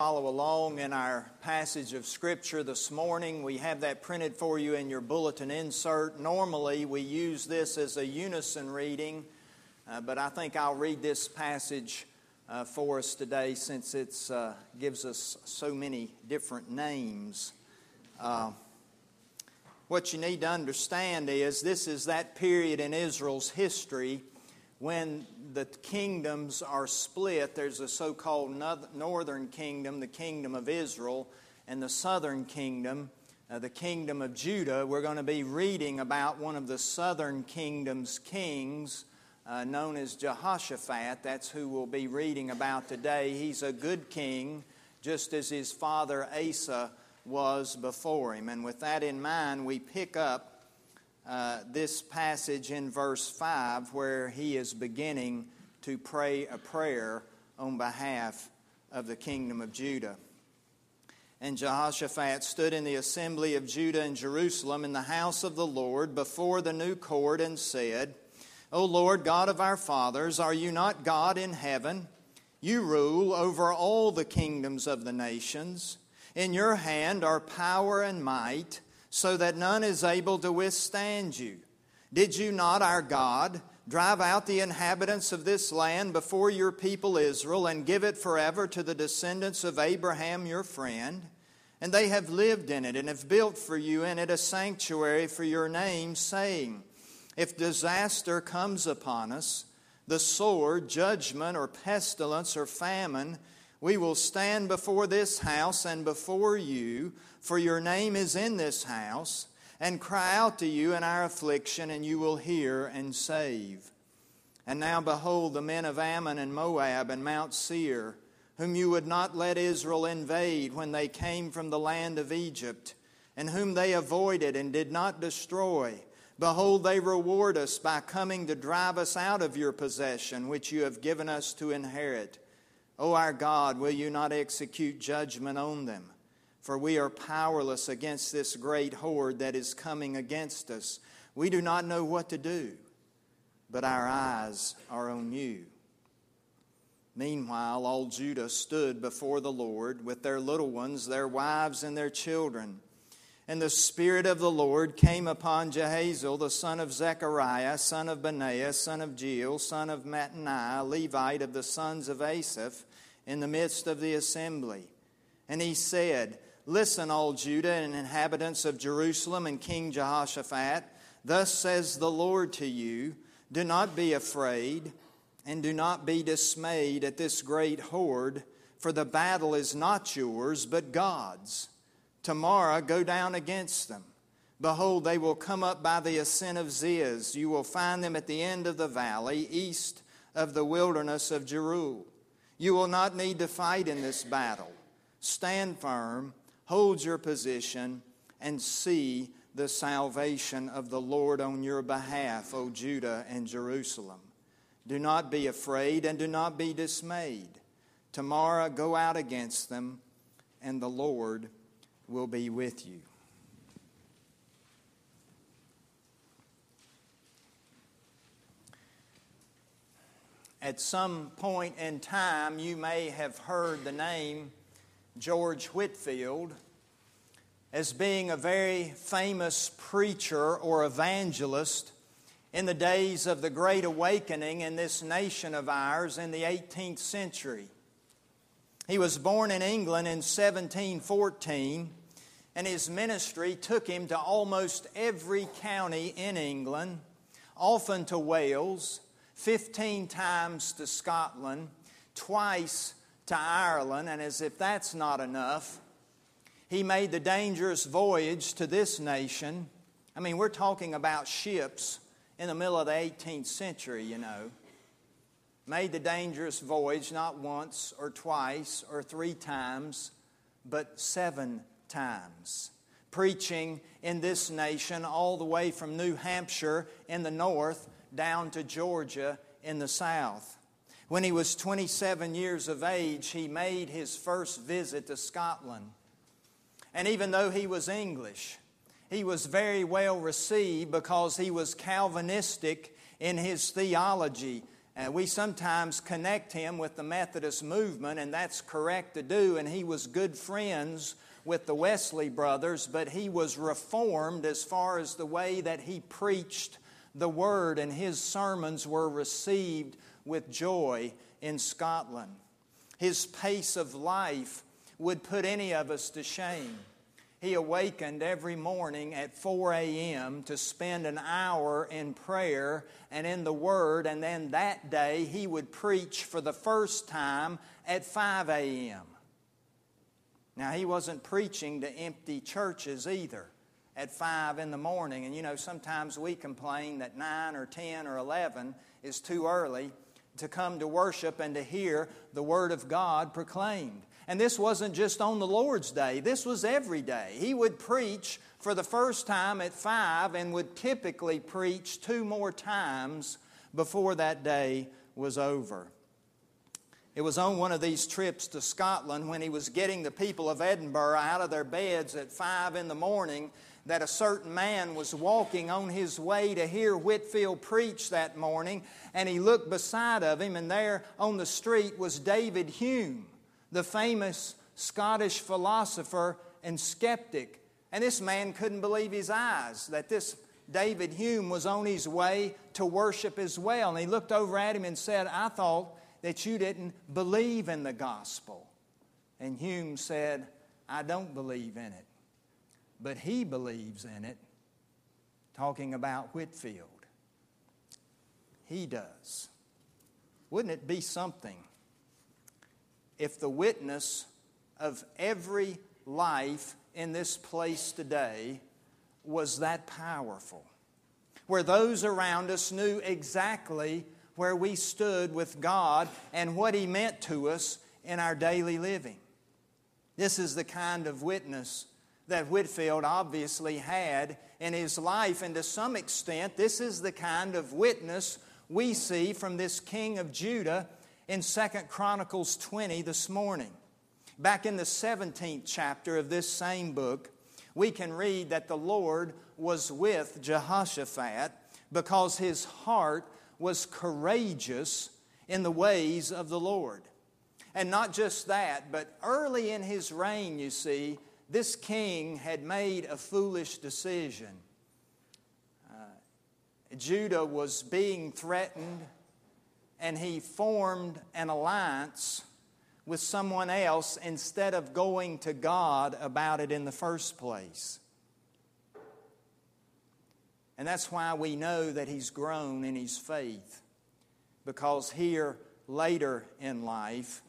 Follow along in our passage of Scripture this morning. We have that printed for you in your bulletin insert. Normally, we use this as a unison reading, uh, but I think I'll read this passage uh, for us today since it uh, gives us so many different names. Uh, what you need to understand is this is that period in Israel's history when the kingdoms are split. There's a so called northern kingdom, the kingdom of Israel, and the southern kingdom, uh, the kingdom of Judah. We're going to be reading about one of the southern kingdom's kings. Uh, known as Jehoshaphat. That's who we'll be reading about today. He's a good king, just as his father Asa was before him. And with that in mind, we pick up uh, this passage in verse 5 where he is beginning to pray a prayer on behalf of the kingdom of Judah. And Jehoshaphat stood in the assembly of Judah and Jerusalem in the house of the Lord before the new court and said, O Lord God of our fathers, are you not God in heaven? You rule over all the kingdoms of the nations. In your hand are power and might so that none is able to withstand you. Did you not, our God, drive out the inhabitants of this land before your people Israel and give it forever to the descendants of Abraham your friend? And they have lived in it and have built for you in it a sanctuary for your name, saying, If disaster comes upon us, the sword, judgment, or pestilence, or famine, we will stand before this house and before you, for your name is in this house, and cry out to you in our affliction, and you will hear and save. And now behold, the men of Ammon and Moab and Mount Seir, whom you would not let Israel invade when they came from the land of Egypt, and whom they avoided and did not destroy. Behold, they reward us by coming to drive us out of your possession, which you have given us to inherit. O our God, will you not execute judgment on them? For we are powerless against this great horde that is coming against us. We do not know what to do, but our eyes are on you. Meanwhile, all Judah stood before the Lord with their little ones, their wives, and their children. And the Spirit of the Lord came upon Jehaziel, the son of Zechariah, son of Benaiah, son of Jeiel, son of Mattaniah, Levite of the sons of Asaph, in the midst of the assembly. And he said, Listen, all Judah and inhabitants of Jerusalem and King Jehoshaphat, thus says the Lord to you Do not be afraid, and do not be dismayed at this great horde, for the battle is not yours, but God's. Tomorrow go down against them. Behold, they will come up by the ascent of Ziz. You will find them at the end of the valley, east of the wilderness of Jeruel. You will not need to fight in this battle. Stand firm, hold your position, and see the salvation of the Lord on your behalf, O Judah and Jerusalem. Do not be afraid and do not be dismayed. Tomorrow go out against them, and the Lord will be with you. At some point in time, you may have heard the name George Whitefield as being a very famous preacher or evangelist in the days of the Great Awakening in this nation of ours in the 18th century. He was born in England in 1714, and his ministry took him to almost every county in England, often to Wales, 15 times to Scotland, twice to Ireland, and as if that's not enough, he made the dangerous voyage to this nation. I mean, we're talking about ships in the middle of the 18th century, you know made the dangerous voyage not once or twice or three times, but seven times, preaching in this nation all the way from New Hampshire in the north down to Georgia in the south. When he was 27 years of age, he made his first visit to Scotland. And even though he was English, he was very well received because he was Calvinistic in his theology And we sometimes connect him with the Methodist movement, and that's correct to do. And he was good friends with the Wesley brothers, but he was reformed as far as the way that he preached the word, and his sermons were received with joy in Scotland. His pace of life would put any of us to shame. He awakened every morning at 4 a.m. to spend an hour in prayer and in the Word, and then that day he would preach for the first time at 5 a.m. Now, he wasn't preaching to empty churches either at 5 in the morning. And you know, sometimes we complain that 9 or 10 or 11 is too early to come to worship and to hear the Word of God proclaimed. And this wasn't just on the Lord's Day, this was every day. He would preach for the first time at 5 and would typically preach two more times before that day was over. It was on one of these trips to Scotland when he was getting the people of Edinburgh out of their beds at 5 in the morning that a certain man was walking on his way to hear Whitefield preach that morning, and he looked beside of him, and there on the street was David Hume, the famous Scottish philosopher and skeptic. And this man couldn't believe his eyes that this David Hume was on his way to worship as well. And he looked over at him and said, I thought that you didn't believe in the gospel. And Hume said, I don't believe in it but he believes in it, talking about Whitefield. He does. Wouldn't it be something if the witness of every life in this place today was that powerful? Where those around us knew exactly where we stood with God and what He meant to us in our daily living. This is the kind of witness that Whitefield obviously had in his life. And to some extent, this is the kind of witness we see from this king of Judah in Second Chronicles 20 this morning. Back in the 17th chapter of this same book, we can read that the Lord was with Jehoshaphat because his heart was courageous in the ways of the Lord. And not just that, but early in his reign, you see, this king had made a foolish decision. Uh, Judah was being threatened, and he formed an alliance with someone else instead of going to God about it in the first place. And that's why we know that he's grown in his faith. Because here, later in life,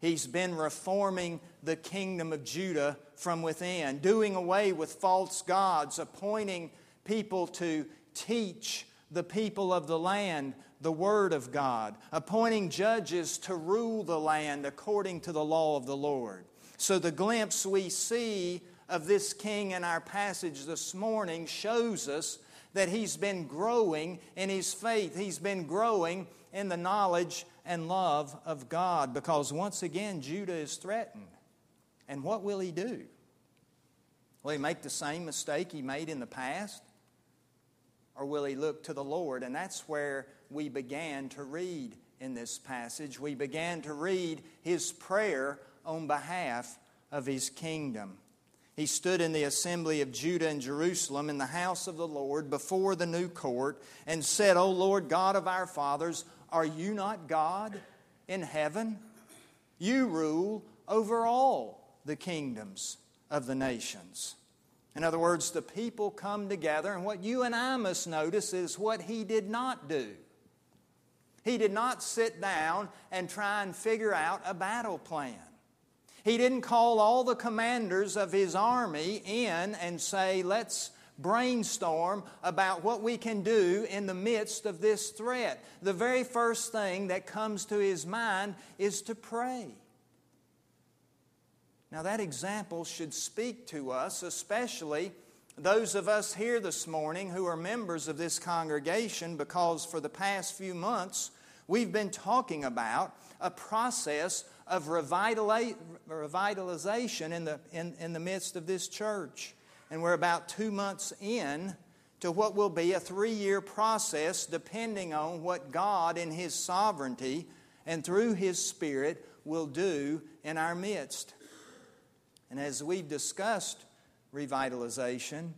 he's been reforming the kingdom of Judah from within, doing away with false gods, appointing people to teach the people of the land the Word of God, appointing judges to rule the land according to the law of the Lord. So, the glimpse we see of this king in our passage this morning shows us that he's been growing in his faith. He's been growing in the knowledge and love of God because once again, Judah is threatened. And what will he do? Will he make the same mistake he made in the past? Or will he look to the Lord? And that's where we began to read in this passage. We began to read his prayer on behalf of his kingdom. He stood in the assembly of Judah and Jerusalem in the house of the Lord before the new court and said, O Lord God of our fathers, are you not God in heaven? You rule over all the kingdoms of the nations. In other words, the people come together, and what you and I must notice is what he did not do. He did not sit down and try and figure out a battle plan. He didn't call all the commanders of his army in and say, let's brainstorm about what we can do in the midst of this threat. The very first thing that comes to his mind is to pray. Now, that example should speak to us, especially those of us here this morning who are members of this congregation, because for the past few months we've been talking about a process of revitalization in the, in, in the midst of this church. And we're about two months in to what will be a three year process depending on what God, in His sovereignty and through His Spirit, will do in our midst. And as we've discussed revitalization,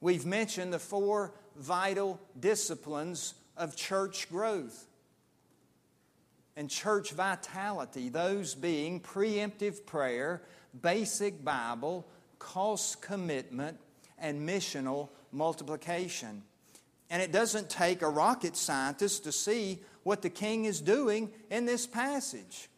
we've mentioned the four vital disciplines of church growth and church vitality, those being preemptive prayer, basic Bible, cost commitment, and missional multiplication. And it doesn't take a rocket scientist to see what the king is doing in this passage.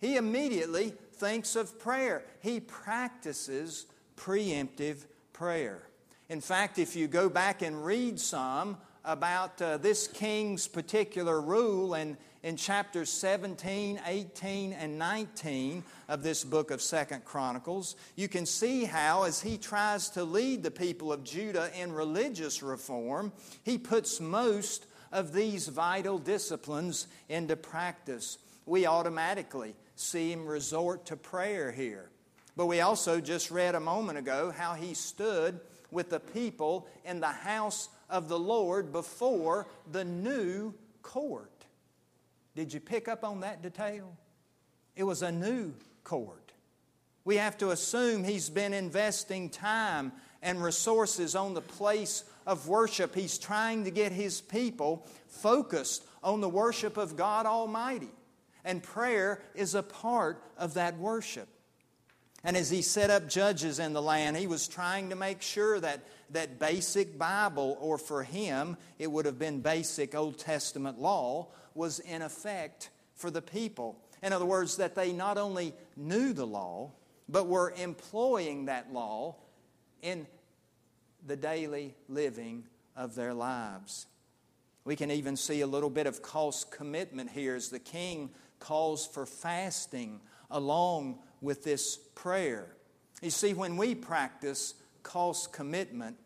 He immediately thinks of prayer, he practices preemptive prayer. In fact, if you go back and read some about uh, this king's particular rule and in chapters 17, 18, and 19 of this book of Second Chronicles, you can see how, as he tries to lead the people of Judah in religious reform, he puts most of these vital disciplines into practice. We automatically see him resort to prayer here. But we also just read a moment ago how he stood with the people in the house of the Lord before the new court. Did you pick up on that detail? It was a new court. We have to assume he's been investing time and resources on the place of worship. He's trying to get his people focused on the worship of God Almighty. And prayer is a part of that worship. And as he set up judges in the land, he was trying to make sure that that basic Bible, or for him, it would have been basic Old Testament law, was in effect for the people. In other words, that they not only knew the law, but were employing that law in the daily living of their lives. We can even see a little bit of cost commitment here as the king calls for fasting along with this prayer. You see, when we practice cost commitment,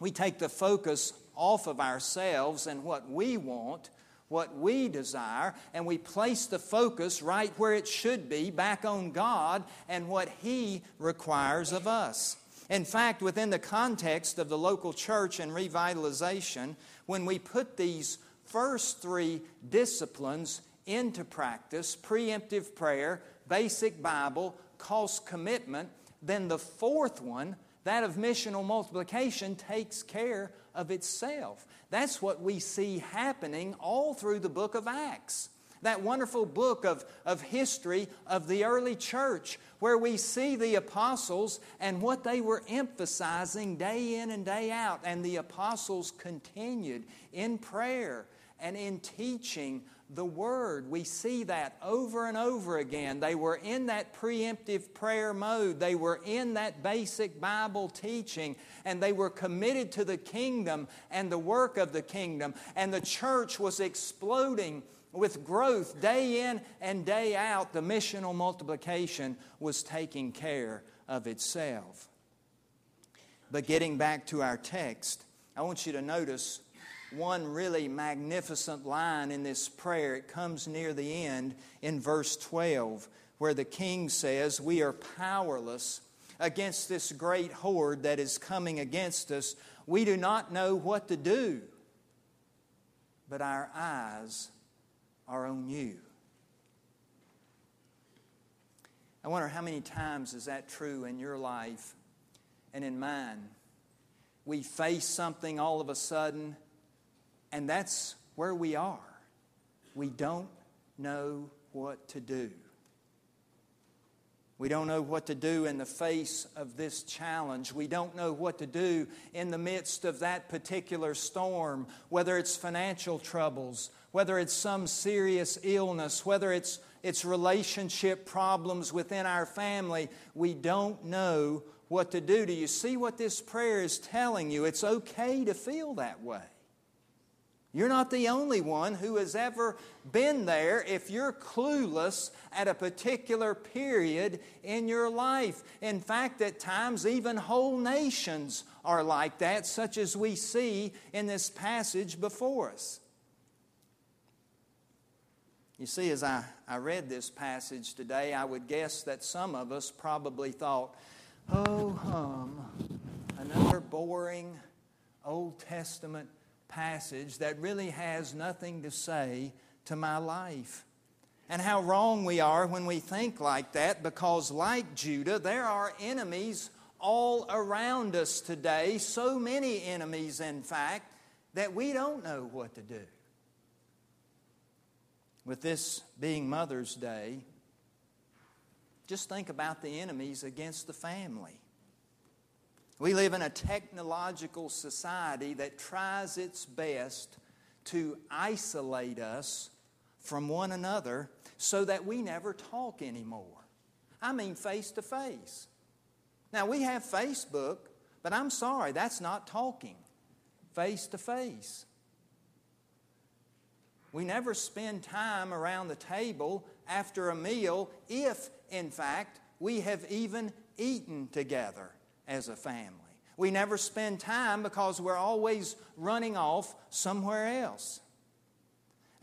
we take the focus off of ourselves and what we want what we desire, and we place the focus right where it should be, back on God and what He requires of us. In fact, within the context of the local church and revitalization, when we put these first three disciplines into practice preemptive prayer, basic Bible, cost commitment then the fourth one, that of missional multiplication, takes care of itself. That's what we see happening all through the book of Acts. That wonderful book of, of history of the early church, where we see the apostles and what they were emphasizing day in and day out. And the apostles continued in prayer and in teaching the Word. We see that over and over again. They were in that preemptive prayer mode, they were in that basic Bible teaching, and they were committed to the kingdom and the work of the kingdom. And the church was exploding with growth day in and day out. The missional multiplication was taking care of itself. But getting back to our text, I want you to notice one really magnificent line in this prayer. It comes near the end in verse 12, where the king says, We are powerless against this great horde that is coming against us. We do not know what to do, but our eyes are on you. I wonder how many times is that true in your life and in mine? We face something all of a sudden and that's where we are. We don't know what to do. We don't know what to do in the face of this challenge. We don't know what to do in the midst of that particular storm, whether it's financial troubles, whether it's some serious illness, whether it's, it's relationship problems within our family. We don't know what to do. Do you see what this prayer is telling you? It's okay to feel that way. You're not the only one who has ever been there if you're clueless at a particular period in your life. In fact, at times, even whole nations are like that, such as we see in this passage before us. You see, as I, I read this passage today, I would guess that some of us probably thought, oh, hum, another boring Old Testament passage that really has nothing to say to my life. And how wrong we are when we think like that because, like Judah, there are enemies all around us today, so many enemies, in fact, that we don't know what to do. With this being Mother's Day, just think about the enemies against the family. We live in a technological society that tries its best to isolate us from one another so that we never talk anymore. I mean, face to face. Now, we have Facebook, but I'm sorry, that's not talking face to face. We never spend time around the table after a meal if, in fact, we have even eaten together as a family. We never spend time because we're always running off somewhere else.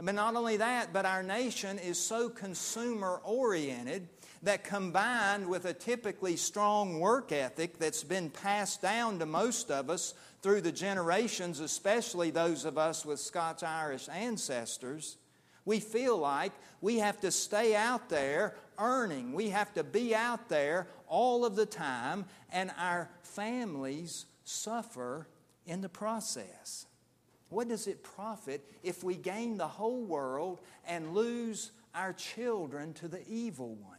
But not only that, but our nation is so consumer oriented that combined with a typically strong work ethic that's been passed down to most of us through the generations, especially those of us with Scots Irish ancestors, we feel like we have to stay out there earning. We have to be out there all of the time, and our families suffer in the process. What does it profit if we gain the whole world and lose our children to the evil one?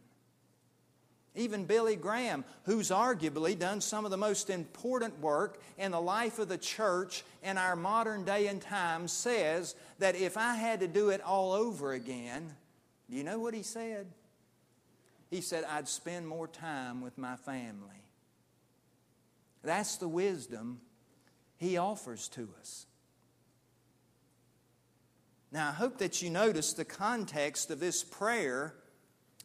Even Billy Graham, who's arguably done some of the most important work in the life of the church in our modern day and time, says that if I had to do it all over again, do you know what he said? He said, I'd spend more time with my family. That's the wisdom he offers to us. Now, I hope that you notice the context of this prayer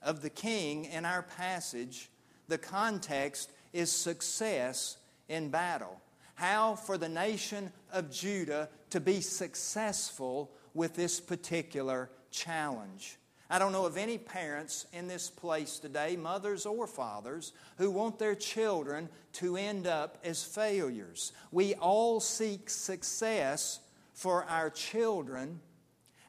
of the king in our passage. The context is success in battle. How for the nation of Judah to be successful with this particular challenge. I don't know of any parents in this place today, mothers or fathers, who want their children to end up as failures. We all seek success for our children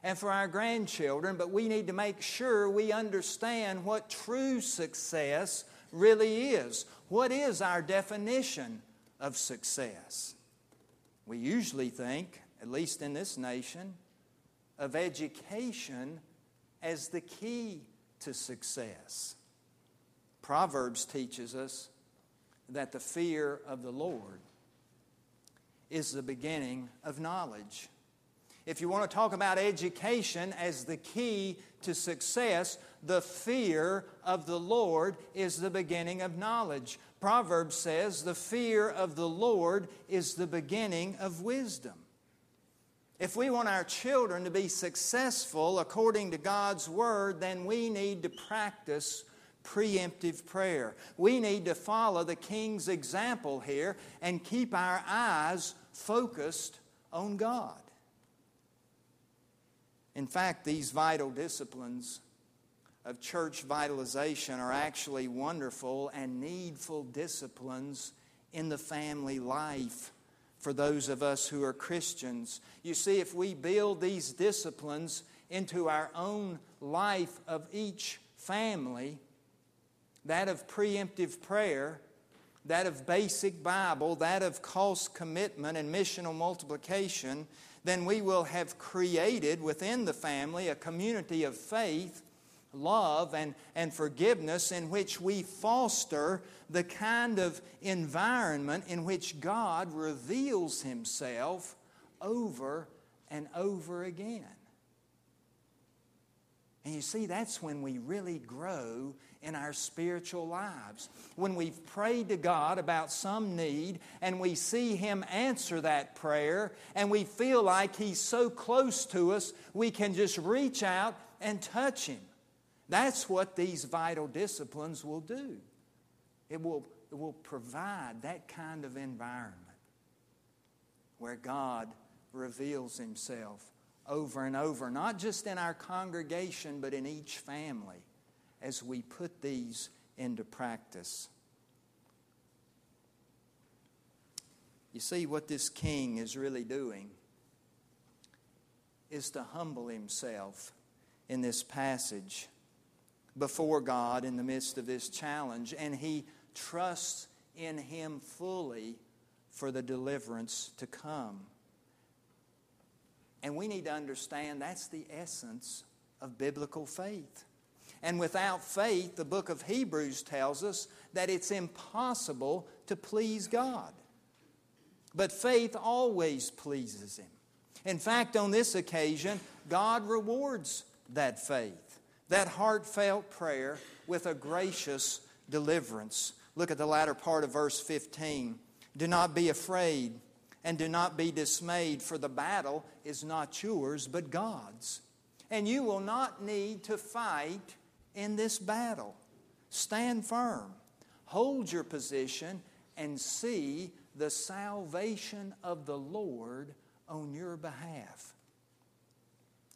and for our grandchildren, but we need to make sure we understand what true success really is. What is our definition of success? We usually think, at least in this nation, of education as the key to success. Proverbs teaches us that the fear of the Lord is the beginning of knowledge. If you want to talk about education as the key to success, the fear of the Lord is the beginning of knowledge. Proverbs says the fear of the Lord is the beginning of wisdom. If we want our children to be successful according to God's Word, then we need to practice preemptive prayer. We need to follow the King's example here and keep our eyes focused on God. In fact, these vital disciplines of church vitalization are actually wonderful and needful disciplines in the family life for those of us who are Christians. You see, if we build these disciplines into our own life of each family, that of preemptive prayer, that of basic Bible, that of cost commitment and missional multiplication, then we will have created within the family a community of faith, love, and, and forgiveness in which we foster the kind of environment in which God reveals Himself over and over again. And you see, that's when we really grow in our spiritual lives. When we've prayed to God about some need and we see Him answer that prayer and we feel like He's so close to us, we can just reach out and touch Him. That's what these vital disciplines will do. It will, it will provide that kind of environment where God reveals Himself over and over, not just in our congregation, but in each family as we put these into practice. You see, what this king is really doing is to humble himself in this passage before God in the midst of this challenge, and he trusts in him fully for the deliverance to come. And we need to understand that's the essence of biblical faith. And without faith, the book of Hebrews tells us that it's impossible to please God. But faith always pleases Him. In fact, on this occasion, God rewards that faith, that heartfelt prayer, with a gracious deliverance. Look at the latter part of verse 15. Do not be afraid and do not be dismayed, for the battle is not yours, but God's. And you will not need to fight in this battle. Stand firm, hold your position, and see the salvation of the Lord on your behalf.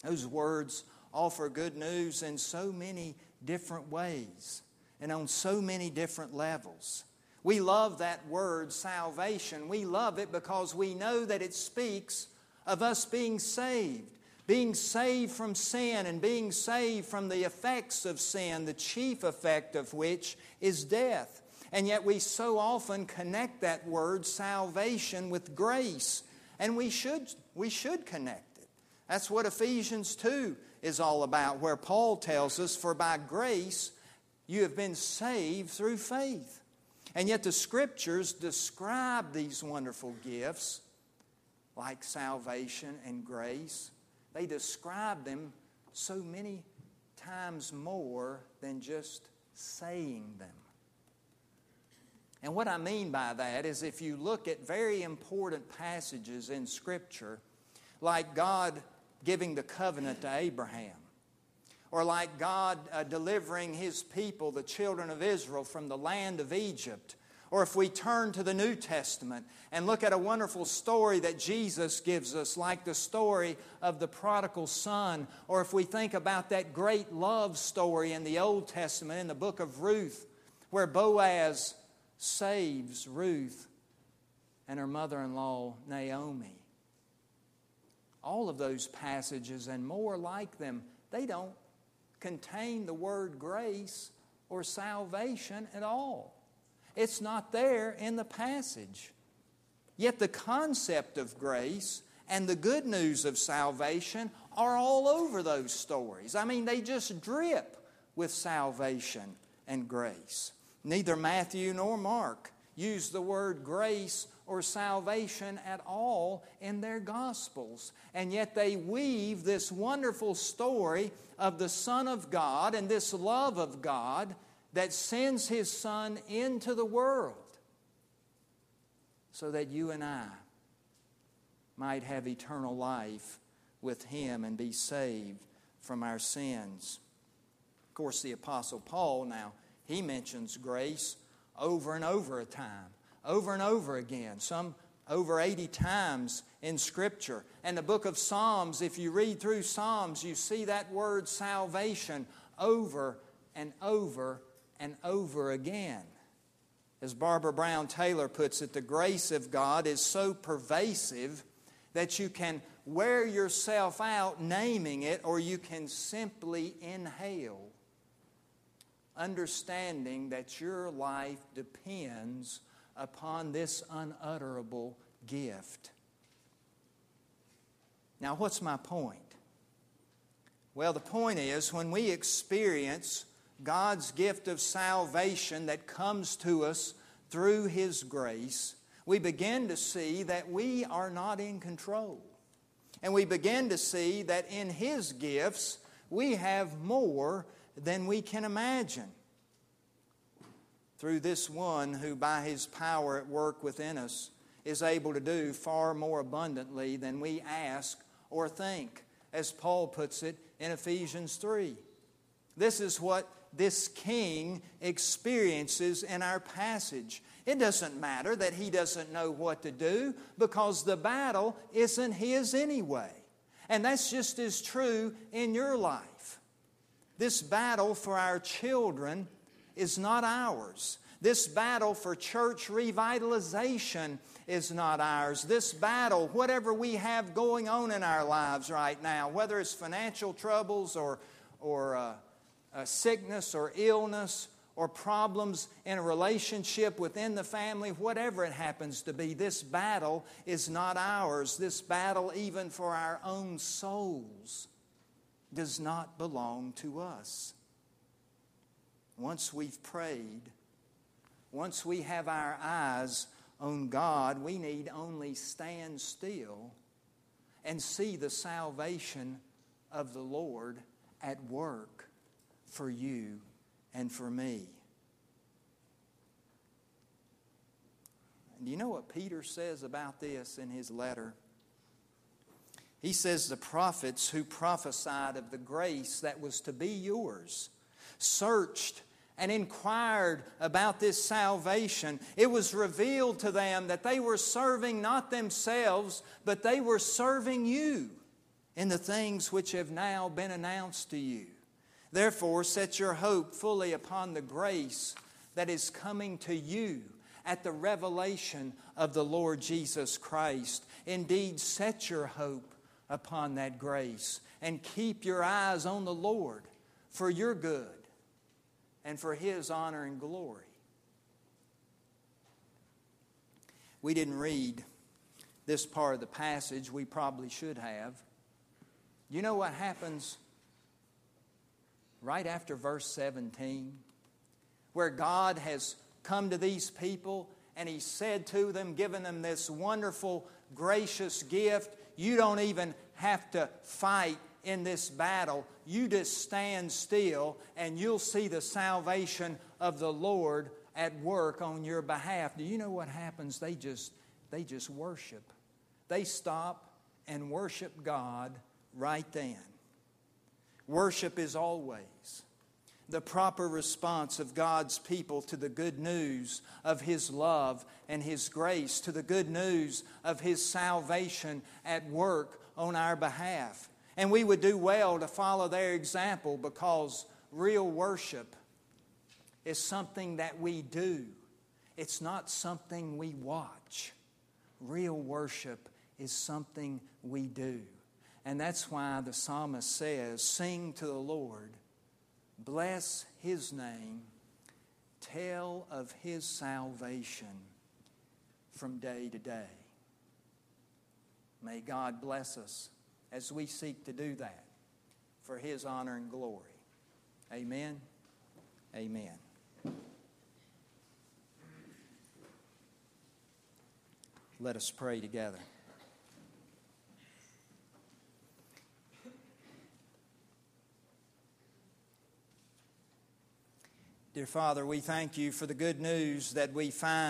Those words offer good news in so many different ways and on so many different levels. We love that word, salvation. We love it because we know that it speaks of us being saved, being saved from sin and being saved from the effects of sin, the chief effect of which is death. And yet we so often connect that word, salvation, with grace. And we should, we should connect it. That's what Ephesians 2 is all about, where Paul tells us, For by grace you have been saved through faith. And yet the scriptures describe these wonderful gifts, like salvation and grace. They describe them so many times more than just saying them. And what I mean by that is if you look at very important passages in Scripture, like God giving the covenant to Abraham, or like God uh, delivering His people, the children of Israel, from the land of Egypt. Or if we turn to the New Testament and look at a wonderful story that Jesus gives us, like the story of the prodigal son, or if we think about that great love story in the Old Testament in the book of Ruth, where Boaz saves Ruth and her mother in law, Naomi. All of those passages and more like them, they don't contain the word grace or salvation at all. It's not there in the passage. Yet the concept of grace and the good news of salvation are all over those stories. I mean, they just drip with salvation and grace. Neither Matthew nor Mark use the word grace or salvation at all in their Gospels. And yet they weave this wonderful story of the Son of God and this love of God that sends His Son into the world so that you and I might have eternal life with Him and be saved from our sins. Of course, the Apostle Paul now, he mentions grace over and over a time over and over again, some over 80 times in Scripture. And the book of Psalms, if you read through Psalms, you see that word salvation over and over and over again. As Barbara Brown Taylor puts it, the grace of God is so pervasive that you can wear yourself out naming it, or you can simply inhale, understanding that your life depends upon this unutterable gift. Now, what's my point? Well, the point is when we experience God's gift of salvation that comes to us through His grace, we begin to see that we are not in control. And we begin to see that in His gifts, we have more than we can imagine through this one who, by his power at work within us, is able to do far more abundantly than we ask or think, as Paul puts it in Ephesians 3. This is what this king experiences in our passage. It doesn't matter that he doesn't know what to do because the battle isn't his anyway. And that's just as true in your life. This battle for our children is not ours. This battle for church revitalization is not ours. This battle, whatever we have going on in our lives right now, whether it's financial troubles or, or uh, uh, sickness or illness or problems in a relationship within the family, whatever it happens to be, this battle is not ours. This battle, even for our own souls, does not belong to us. Once we've prayed, once we have our eyes on God, we need only stand still and see the salvation of the Lord at work for you and for me. Do you know what Peter says about this in his letter? He says, The prophets who prophesied of the grace that was to be yours searched and inquired about this salvation, it was revealed to them that they were serving not themselves, but they were serving you in the things which have now been announced to you. Therefore, set your hope fully upon the grace that is coming to you at the revelation of the Lord Jesus Christ. Indeed, set your hope upon that grace and keep your eyes on the Lord for your good and for His honor and glory. We didn't read this part of the passage, we probably should have. You know what happens right after verse 17? Where God has come to these people and He said to them, given them this wonderful, gracious gift, you don't even have to fight in this battle, you just stand still and you'll see the salvation of the Lord at work on your behalf. Do you know what happens? They just they just worship. They stop and worship God right then. Worship is always the proper response of God's people to the good news of His love and His grace, to the good news of His salvation at work on our behalf. And we would do well to follow their example because real worship is something that we do, it's not something we watch. Real worship is something we do. And that's why the psalmist says, Sing to the Lord, bless his name, tell of his salvation from day to day. May God bless us as we seek to do that for His honor and glory. Amen. Amen. Let us pray together. Dear Father, we thank you for the good news that we find.